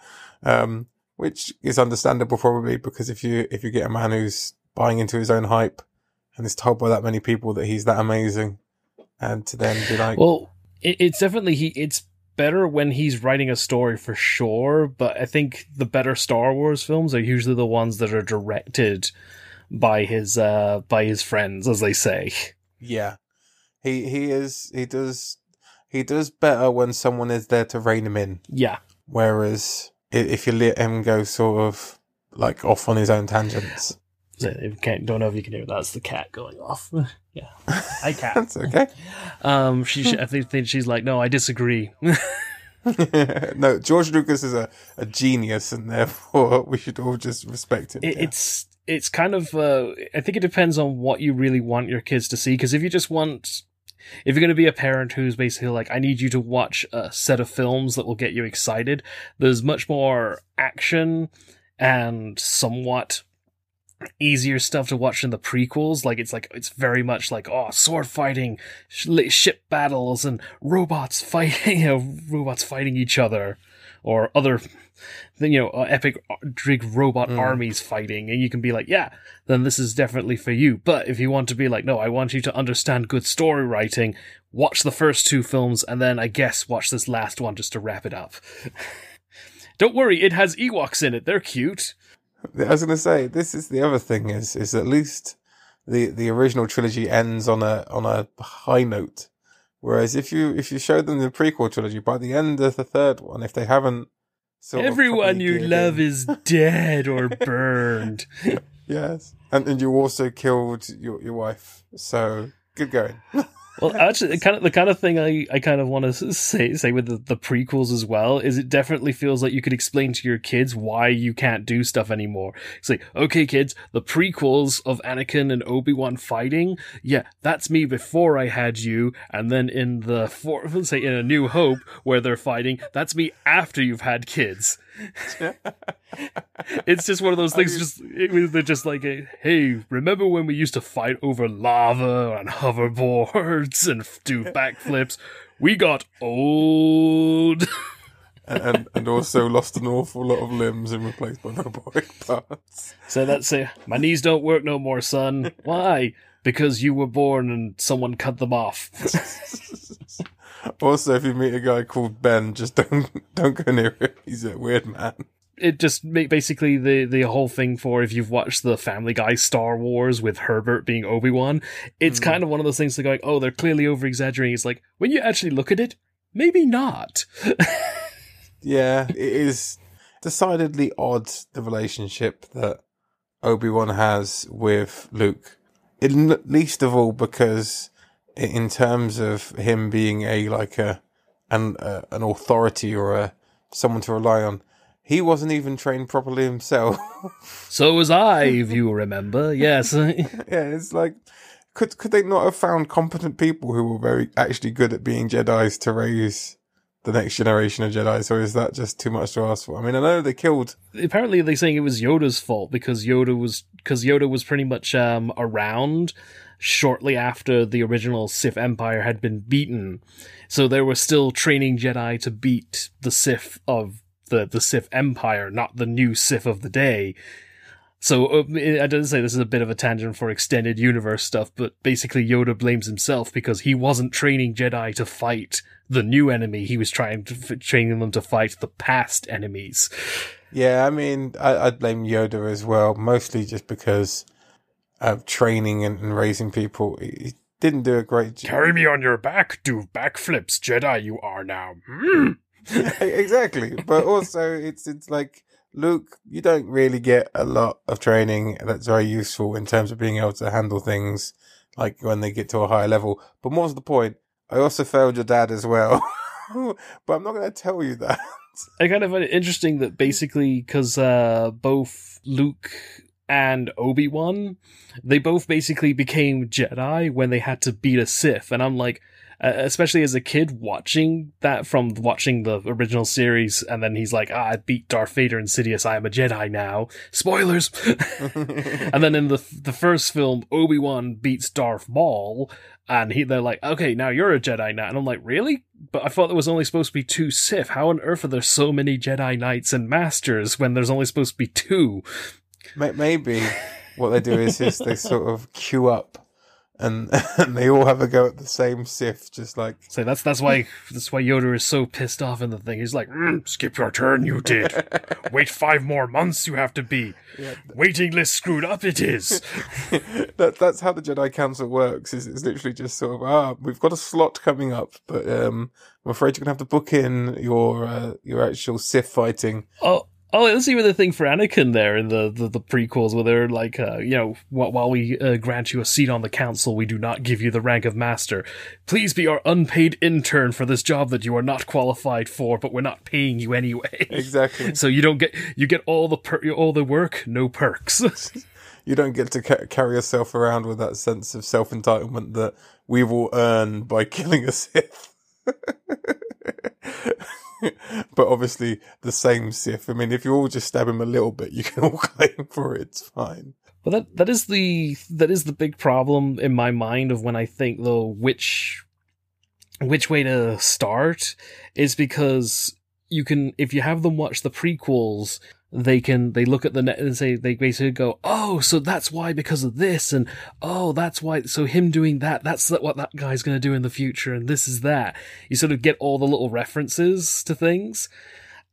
um, which is understandable probably because if you if you get a man who's buying into his own hype and is told by that many people that he's that amazing, and to then be like, Well, it, it's definitely he. It's better when he's writing a story for sure, but I think the better Star Wars films are usually the ones that are directed by his uh by his friends, as they say. yeah, he he is he does he does better when someone is there to rein him in. Yeah. Whereas if you let him go sort of like off on his own tangents, So if you can't, don't know if you can hear. That's the cat going off. [laughs] yeah. [laughs] Hi, cat. that's okay. [laughs] Um, she, she I think think she's like, no, I disagree. no, George Lucas is a, a genius, and therefore we should all just respect him. It, yeah. It's it's kind of uh, I think it depends on what you really want your kids to see. Because if you just want, if you're going to be a parent who's basically like, I need you to watch a set of films that will get you excited. There's much more action and somewhat easier stuff to watch in the prequels. Like it's like it's very much like oh sword fighting, sh- ship battles, and robots fighting. [laughs] You know, robots fighting each other, or other, you know, uh, epic big robot Mm. armies fighting, and you can be like, yeah, then this is definitely for you. But if you want to be like, no, I want you to understand good story writing. Watch the first two films, and then I guess watch this last one just to wrap it up. [laughs] Don't worry, it has Ewoks in it. They're cute. I was going to say this is the other thing is is at least the the original trilogy ends on a on a high note, whereas if you if you show them the prequel trilogy by the end of the third one, if they haven't, of Everyone you love is dead or [laughs] burned. yes, and and you also killed your your wife, so good going. [laughs] well, actually, the kind of the kind of thing I, I kind of want to say say with the, the prequels as well is it definitely feels like you could explain to your kids why you can't do stuff anymore. It's like, okay, kids, the prequels of Anakin and Obi Wan fighting, yeah, that's me before I had you, and then in the for, [laughs] say in A New Hope where they're fighting, that's me after you've had kids. [laughs] it's just one of those things. Just it was they're just like, a, hey, remember when we used to fight over lava and hoverboards and do backflips? We got old. [laughs] and, and and also lost an awful lot of limbs and replaced by robotic [laughs] parts. so that's it. My knees don't work no more, son. Why? Because you were born and someone cut them off. Also, if you meet a guy called Ben, just [laughs] don't don't go near him. He's a weird man. it just basically the the whole thing for if you've watched the Family Guy Star Wars with Herbert being Obi Wan, it's Mm. kind of one of those things that going, oh, they're clearly over exaggerating. It's like when you actually look at it, maybe not. [laughs] Yeah, it is decidedly odd the relationship that Obi Wan has with Luke. In, least of all because, in terms of him being a like a an uh, an authority or a someone to rely on, he wasn't even trained properly himself. [laughs] so was I, if you remember. Yes. [laughs] yeah, it's like could could they not have found competent people who were very actually good at being Jedi's to raise the next generation of Jedi's, or is that just too much to ask for? I mean, I know they killed. Apparently, they're saying it was Yoda's fault because Yoda was because Yoda was pretty much um, around shortly after the original Sith Empire had been beaten, so there were still training Jedi to beat the Sith of the the Sith Empire, not the new Sith of the day. So uh, I didn't say this is a bit of a tangent for extended universe stuff, but basically Yoda blames himself because he wasn't training Jedi to fight the new enemy. He was trying to f- training them to fight the past enemies. Yeah, I mean, I, I'd blame Yoda as well, mostly just because of training and, and raising people. He he didn't do a great job. Carry me on your back, do backflips, Jedi you are now. Mm. [laughs] exactly, but also it's it's like Luke, you don't really get a lot of training that's very useful in terms of being able to handle things like when they get to a higher level. But more's the point, I also failed your dad as well. [laughs] but I'm not going to tell you that. I kind of find it interesting that basically, because uh, both Luke and Obi Wan, they both basically became Jedi when they had to beat a Sith, and I'm like, uh, especially as a kid watching that from watching the original series, and then he's like, ah, I beat Darth Vader and Sidious, I am a Jedi now. Spoilers. [laughs] and then in the the first film, Obi Wan beats Darth Maul, and he they're like, okay, now you're a Jedi now, and I'm like, really? But I thought there was only supposed to be two Sith. How on earth are there so many Jedi Knights and Masters when there's only supposed to be two? May- Maybe what they do is, is they sort of queue up and, [laughs] and they all have a go at the same Sith, just like So that's that's why that's why Yoda is so pissed off in the thing. He's like, "Mm, skip your turn, you did. [laughs] Wait five more months, you have to be. Yeah. Waiting list screwed up. It is. [laughs] that that's how the Jedi Council works. Is it's literally just sort of ah, we've got a slot coming up, but um, I'm afraid you're gonna have to book in your uh, your actual Sith fighting. Oh, Oh, it's even the thing for Anakin there in the, the, the prequels where they're like, uh, you know, while we uh, grant you a seat on the council, we do not give you the rank of master. Please be our unpaid intern for this job that you are not qualified for, but we're not paying you anyway. [laughs] Exactly. so you don't get you get all the per- all the work, no perks. [laughs] you don't get to ca- carry yourself around with that sense of self entitlement that we've all earned by [laughs] killing a Sith. [laughs] but obviously, the same Sith. I mean, if you all just stab him a little bit, you can [laughs] all claim for it. It's fine. But that that is the that is the big problem in my mind of when I think though which which way to start is because you can if you have them watch the prequels they can they look at the net and say they basically go oh so that's why because of this and oh that's why so him doing that that's what that guy's going to do in the future and this is that. You sort of get all the little references to things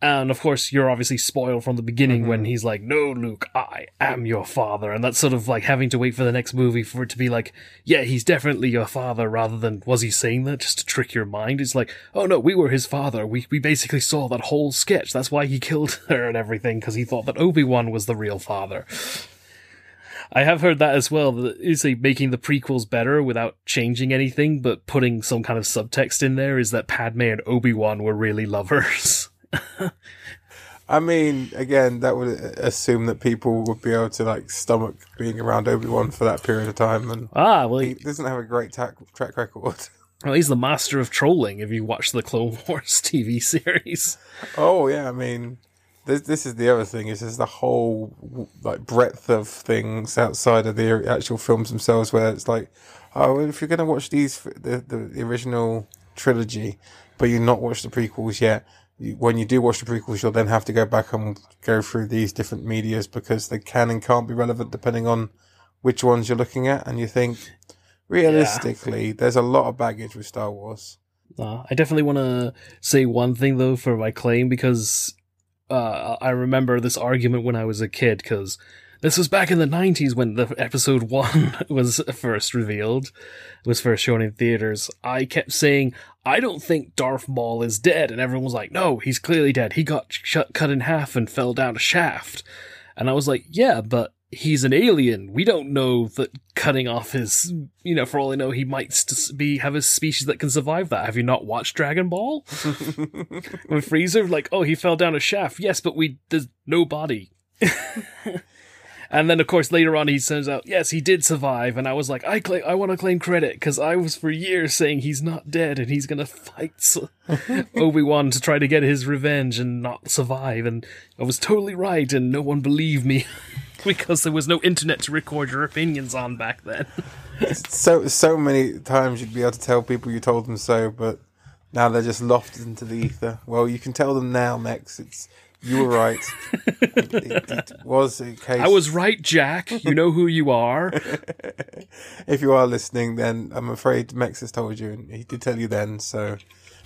and of course, you're obviously spoiled from the beginning when mm-hmm. he's like, no, Luke, I am your father. And that's sort of like having to wait for the next movie for it to be like, yeah, he's definitely your father rather than, was he saying that just to trick your mind? It's like, oh no, we were his father. We, we basically saw that whole sketch. That's why he killed [laughs] her and everything because he thought that Obi-Wan was the real father. I have heard that as well. That is like making the prequels better without changing anything, but putting some kind of subtext in there is that Padme and Obi Wan were really lovers. [laughs] I mean, again, that would assume that people would be able to like stomach being around Obi Wan for that period of time, and ah, well, he doesn't have a great ta- track record. [laughs] Well, he's the master of trolling. If you watch the Clone [laughs] Wars TV series, oh yeah, I mean, this this is the other thing. Is there's the whole like breadth of things outside of the actual films themselves, where it's like, oh, if you're going to watch these the, the the original trilogy, but you've not watched the prequels yet when you do watch the prequels, you'll then have to go back and go through these different medias because they can and can't be relevant depending on which ones you're looking at. And you think, realistically, yeah. there's a lot of baggage with Star Wars. Uh, I definitely want to say one thing though for my claim because uh, I remember this argument when I was a kid because this was back in the 90s when the episode 1 [laughs] was first revealed, was first shown in theaters. I kept saying, I don't think Darth Maul is dead. And everyone was like, no, he's clearly dead. He got sh- cut in half and fell down a shaft. And I was like, yeah, but he's an alien. We don't know that cutting off his, you know, for all I know, he might be have a species that can survive that. Have you not watched Dragon Ball? [laughs] With Frieza, like, oh, he fell down a shaft. Yes, but we there's no body. [laughs] And then, of course, later on, he sends out, oh, yes, he did survive. And I was like, I claim, I want to claim credit because I was for years saying he's not dead and he's going to fight [laughs] Obi Wan to try to get his revenge and not survive. And I was totally right, and no one believed me [laughs] because there was no internet to record your opinions on back then. [laughs] so, so many times you'd be able to tell people you told them so, but now they're just lofted into the ether. Well, you can tell them now, Mex. It's you were right. it, [laughs] it, it, was a case. I was right, Jack. You know who you are. [laughs] if you are listening, then I'm afraid Mex has told you, and he did tell you then. So,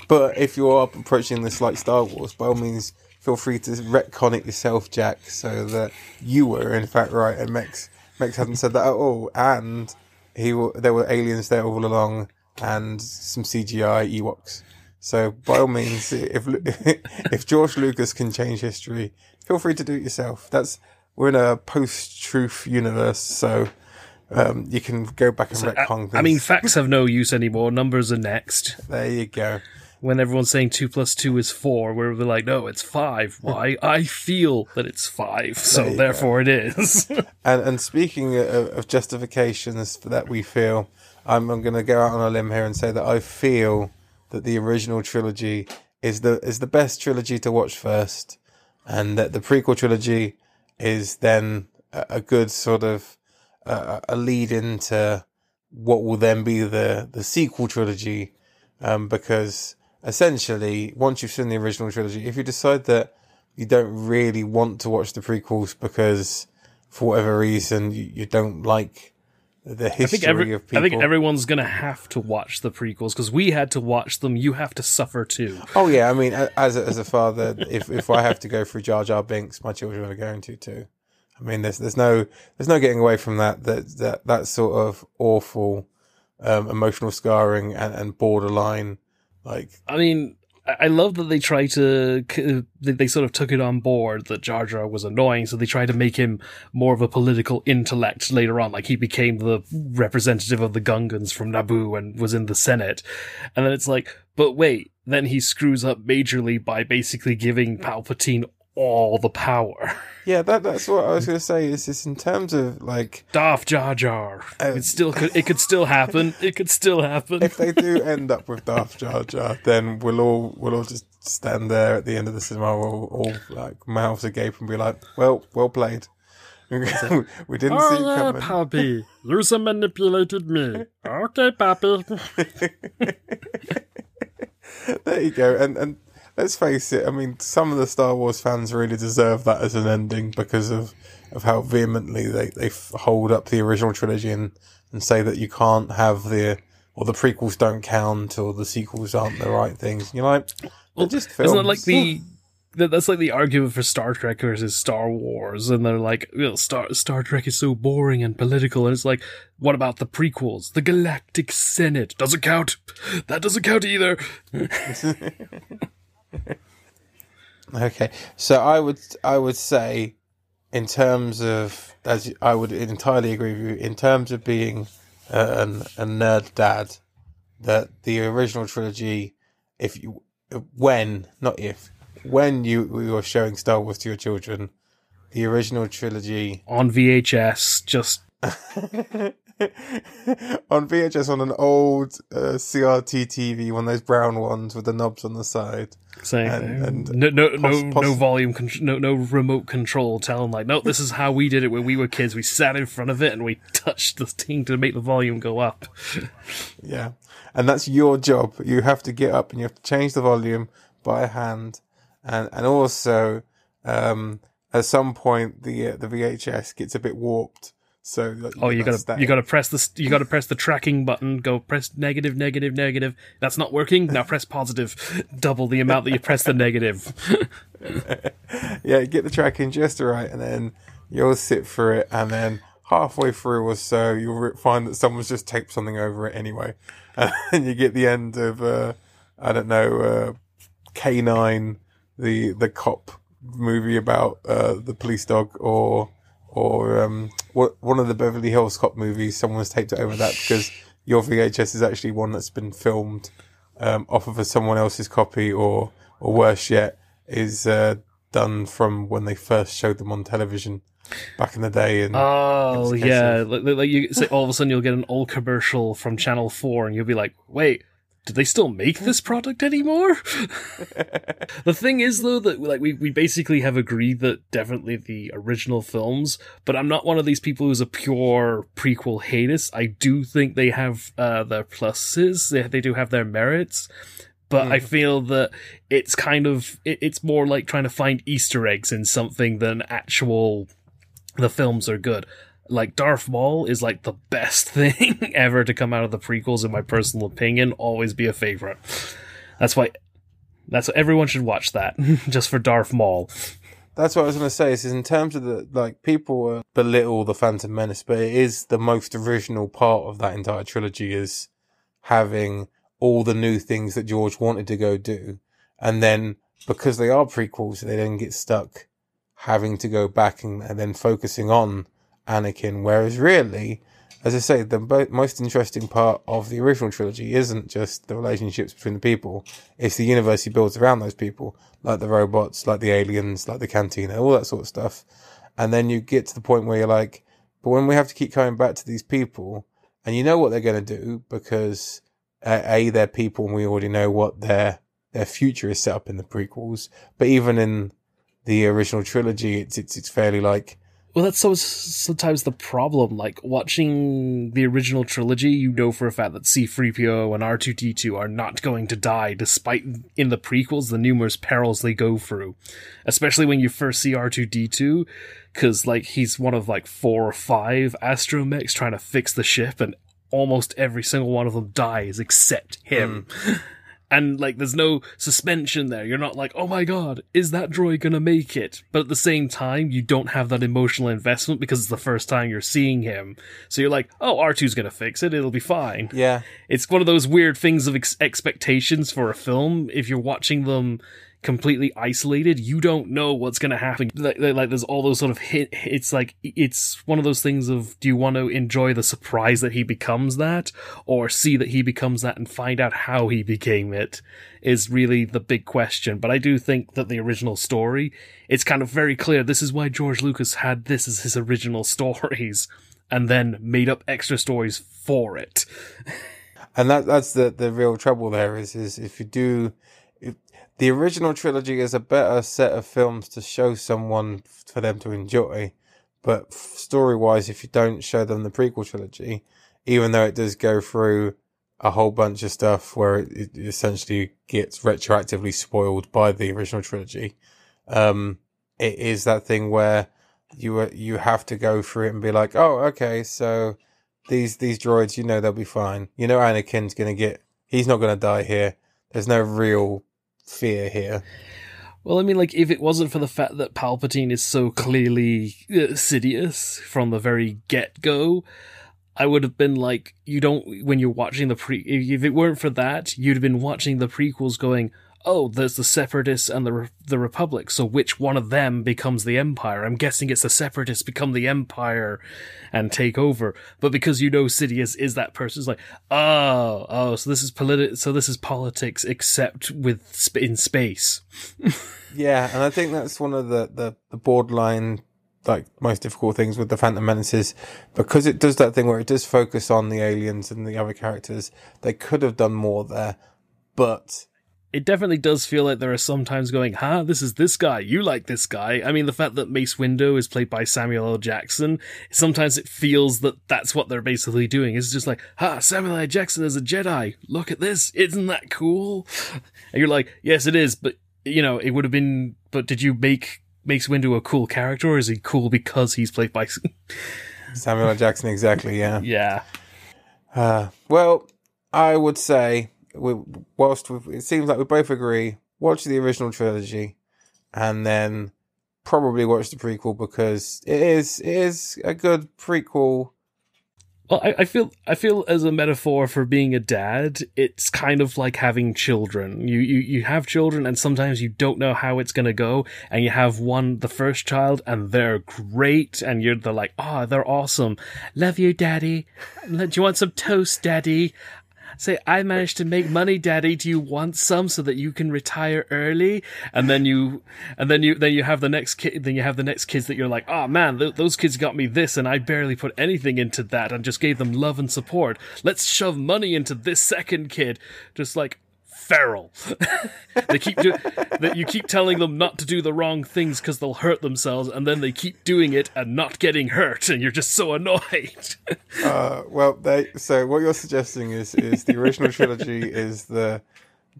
but if you are approaching this like Star Wars, by all means, feel free to retcon it yourself, Jack, so that you were in fact right, and Mex Mex hadn't said that at all, and he there were aliens there all along, and some CGI Ewoks. So by all means, if [laughs] if George Lucas can change history, feel free to do it yourself. That's we're in a post-truth universe, so um, you can go back and so, retcon I, things. I mean, facts have no use anymore. Numbers are next. There you go. When everyone's saying two plus two is four, we're like, no, it's five. [laughs] Why? I feel that it's five, so therefore go. it is. [laughs] and and speaking of, of justifications that we feel, I'm, I'm going to go out on a limb here and say that I feel that the original trilogy is the is the best trilogy to watch first, and that the prequel trilogy is then a, a good sort of uh, a lead into what will then be the the sequel trilogy, um, because essentially once you've seen the original trilogy, if you decide that you don't really want to watch the prequels because for whatever reason you, you don't like the history I think every, of people. I think everyone's gonna have to watch the prequels because we had to watch them. You have to suffer too. Oh yeah, I mean, as a, as a father, if if I have to go through Jar Jar Binks, my children are going to too. I mean, there's there's no there's no getting away from that that that that sort of awful um, emotional scarring and, and borderline like. I mean, I love that they try to they sort of took it on board that Jar Jar was annoying, so they tried to make him more of a political intellect later on. Like he became the representative of the Gungans from Naboo and was in the Senate, and then it's like, but wait, then he screws up majorly by basically giving Palpatine all the power. Yeah, that that's what I was going to say. Is this in terms of like Darth Jar Jar? Uh, it still could. It could still happen. It could still happen. If they do end up with Darth Jar Jar, then we'll all we'll all just stand there at the end of the cinema, all, all like mouths agape, and be like, "Well, well played." [laughs] we didn't oh, see it coming. Pappy, you manipulated me. [laughs] Okay, Pappy. there you go, and and let's face it. I mean, some of the Star Wars fans really deserve that as an ending because of of how vehemently they they hold up the original trilogy and and say that you can't have the or the prequels don't count or the sequels aren't the right things. You're like, well, just films. Isn't that like the that's like the argument for Star Trek versus Star Wars, and they're like, well, Star Star Trek is so boring and political, and it's like, what about the prequels? The Galactic Senate doesn't count. That doesn't count either. [laughs] [laughs] [laughs] okay, so I would I would say, in terms of as I would entirely agree with you in terms of being a, a nerd dad, that the original trilogy, if you when not if when you were showing Star Wars to your children, the original trilogy on VHS, just [laughs] [laughs] on VHS on an old uh, CRT TV, one of those brown ones with the knobs on the side. Saying and, and no, no, pos- no, pos- no volume, con- no, no remote control. Telling like, no, this is how we did it when we were kids. We sat in front of it and we touched the thing to make the volume go up. [laughs] yeah, and that's your job. You have to get up and you have to change the volume by hand, and and also um, at some point the uh, the VHS gets a bit warped so like, oh, you gotta you gotta press the you gotta press the tracking button. Go press negative, negative, negative. That's not working. Now press positive. [laughs] Double the amount that you press the negative. [laughs] yeah, get the tracking just right, and then you'll sit for it, and then halfway through or so, you'll find that someone's just taped something over it anyway, [laughs] and you get the end of uh, I don't know uh, K9, the the cop movie about uh, the police dog, or or um, what one of the Beverly Hills Cop movies. Someone's taped it over that because your VHS is actually one that's been filmed um, off of a, someone else's copy, or or worse yet, is uh, done from when they first showed them on television back in the day. And oh yeah, of... like, like you all of a sudden you'll get an old commercial from Channel Four, and you'll be like, wait do they still make this product anymore? [laughs] the thing is though that like we, we basically have agreed that definitely the original films, but I'm not one of these people who's a pure prequel hatist. I do think they have uh, their pluses. They, they do have their merits. But mm. I feel that it's kind of it, it's more like trying to find Easter eggs in something than actual the films are good like Darth Maul is like the best [laughs] thing ever to come out of the prequels in my personal opinion. Always be a favorite. That's why that's what, everyone should watch that [laughs] just for Darth Maul. That's what I was going to say. Is in terms of the like people belittle the Phantom Menace, but it is the most original part of that entire trilogy is having all the new things that George wanted to go do, and then because they are prequels, they then get stuck having to go back and, and then focusing on Anakin. Whereas really, as I say, the bo- most interesting part of the original trilogy isn't just the relationships between the people; it's the universe he builds around those people, like the robots, like the aliens, like the cantina, all that sort of stuff. And then you get to the point where you're like, but when we have to keep coming back to these people, and you know what they're going to do because uh, a they're people, and we already know what their their future is set up in the prequels. But even in the original trilogy, it's it's it's fairly like well, that's so, sometimes the problem. Like watching the original trilogy, you know for a fact that C3PO and R2D2 are not going to die, despite in the prequels the numerous perils they go through. Especially when you first see R2D2, because like he's one of like four or five astromechs trying to fix the ship, and almost every single one of them dies except him. Mm. And like there's no suspension there. You're not like, oh my god, is that droid gonna make it? But at the same time, you don't have that emotional investment because it's the first time you're seeing him. So you're like, oh, R2's gonna fix it. It'll be fine. Yeah. It's one of those weird things of ex- expectations for a film. If you're watching them completely isolated, you don't know what's going to happen. Like, like, there's all those sort of hit. It's like it's one of those things of do you want to enjoy the surprise that he becomes that, or see that he becomes that and find out how he became it? Is really the big question. But I do think that the original story, it's kind of very clear. This is why George Lucas had this as his original [laughs] stories, and then made up extra stories for it. and that that's the the real trouble there is is if you do the original trilogy is a better set of films to show someone for them to enjoy. But story wise, if you don't show them the prequel trilogy, even though it does go through a whole bunch of stuff where it, essentially gets retroactively spoiled by the original trilogy, um, it is that thing where you you have to go through it and be like, oh, okay, so these these droids, you know, they'll be fine. You know, Anakin's gonna get, he's not gonna die here. There's no real fear here. Well, I mean, like, if it wasn't for the fact that Palpatine is so clearly uh, Sidious from the very get go, I would have been like, you don't, when you're watching the pre, if it weren't for that, you'd have been watching the prequels going, oh, there's the Separatists and the the Republic. So which one of them becomes the Empire? I'm guessing it's the Separatists become the Empire and take over. But because you know Sidious is that person, it's like, oh, oh, so this is politi- so this is politics, except with sp- in space. [laughs] yeah, and I think that's one of the the, the borderline like most difficult things with the Phantom Menace is because it does that thing where it does focus on the aliens and the other characters. They could have done more there, but it definitely does feel like there are sometimes going, huh, this is this guy, you like this guy. I mean, the fact that Mace Windu is played by Samuel L. Jackson, sometimes it feels that that's what they're basically doing. It's just like, ha, Samuel L. Jackson is a Jedi. Look at this. Isn't that cool? And you're like, yes, it is, but, you know, it would have been, but did you make Mace Windu a cool character, or is he cool because he's played by [laughs] Samuel L. Jackson? Exactly, yeah. Yeah. Uh, well, I would say we, whilst it seems like we both agree, watch the original trilogy, and then probably watch the prequel because it is it is a good prequel. Well, I, I feel I feel as a metaphor for being a dad, it's kind of like having children. You you you have children, and sometimes you don't know how it's gonna go, and you have one the first child, and they're great, and you're they're like, oh, they're awesome. Love you, daddy. Do you want some toast, daddy? Say, I managed to make money, daddy. Do you want some so that you can retire early? And then you, and then you, then you have the next kid, then you have the next kids that you're like, oh man, th- those kids got me this and I barely put anything into that and just gave them love and support. Let's shove money into this second kid. Just like, feral. [laughs] they keep do- that you keep telling them not to do the wrong things because they'll hurt themselves, and then they keep doing it and not getting hurt, and you're just so annoyed. [laughs] uh, well, they, so what you're suggesting is is the original trilogy is the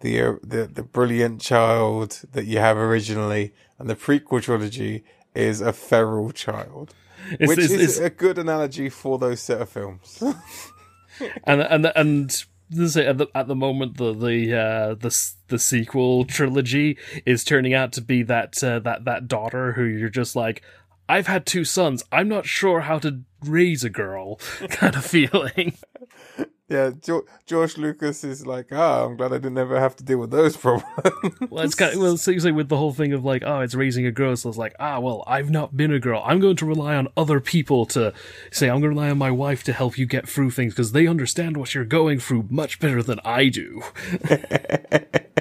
the uh, the the brilliant child that you have originally, and the prequel trilogy is a feral child, it's, which it's, is it's, a good analogy for those set of films. [laughs] and and and at the at the moment the the uh, the the sequel trilogy is turning out to be that uh, that that daughter who you're just like I've had two sons. I'm not sure how to raise a girl [laughs] kind of feeling [laughs] yeah, George Lucas is like, ah, oh, I'm glad I didn't ever have to deal with those [laughs] problems. well, it's kind of, well, seriously, with the whole thing of like, oh, it's raising a girl. So it's like, ah, well, I've not been a girl. I'm going to rely on other people to say, I'm going to rely on my wife to help you get through things because they understand what you're going through much better than I do. [laughs]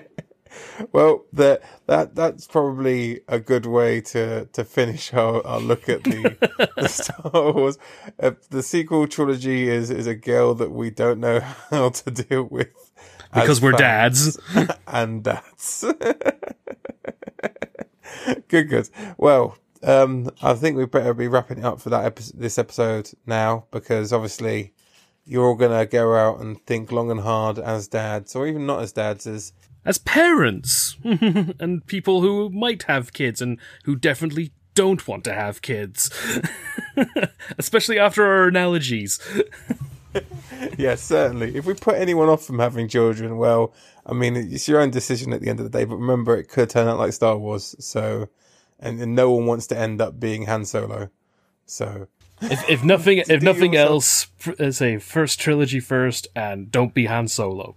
well, that that that's probably a good way to to finish our, our look at the, [laughs] the Star Wars. Uh, the sequel trilogy is is a girl that we don't know [laughs] how to deal with because we're dads [laughs] and dads. good, good. Well, um, I think we better be wrapping it up for that epi- this episode now because obviously you're all gonna go out and think long and hard as dads, or even not as dads, as as parents [laughs] and people who might have kids and who definitely don't want to have kids, [laughs] especially after our analogies. [laughs] yes, certainly. If we put anyone off from having children, well, I mean, it's your own decision at the end of the day. But remember, it could turn out like Star Wars. So, and, and no one wants to end up being Han Solo. So, if, if nothing, if nothing yourself- else, uh, say first trilogy first, and don't be Han Solo.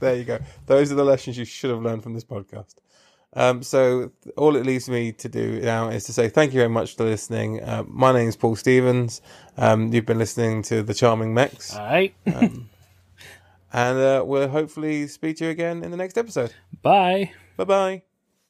There you go. Those are the lessons you should have learned from this podcast. Um, so all it leaves me to do now is to say thank you very much for listening. Uh, my name is Paul Stevens. Um, you've been listening to the Charming Mex, All right, [laughs] and uh, we'll hopefully speak to you again in the next episode. bye. Bye bye.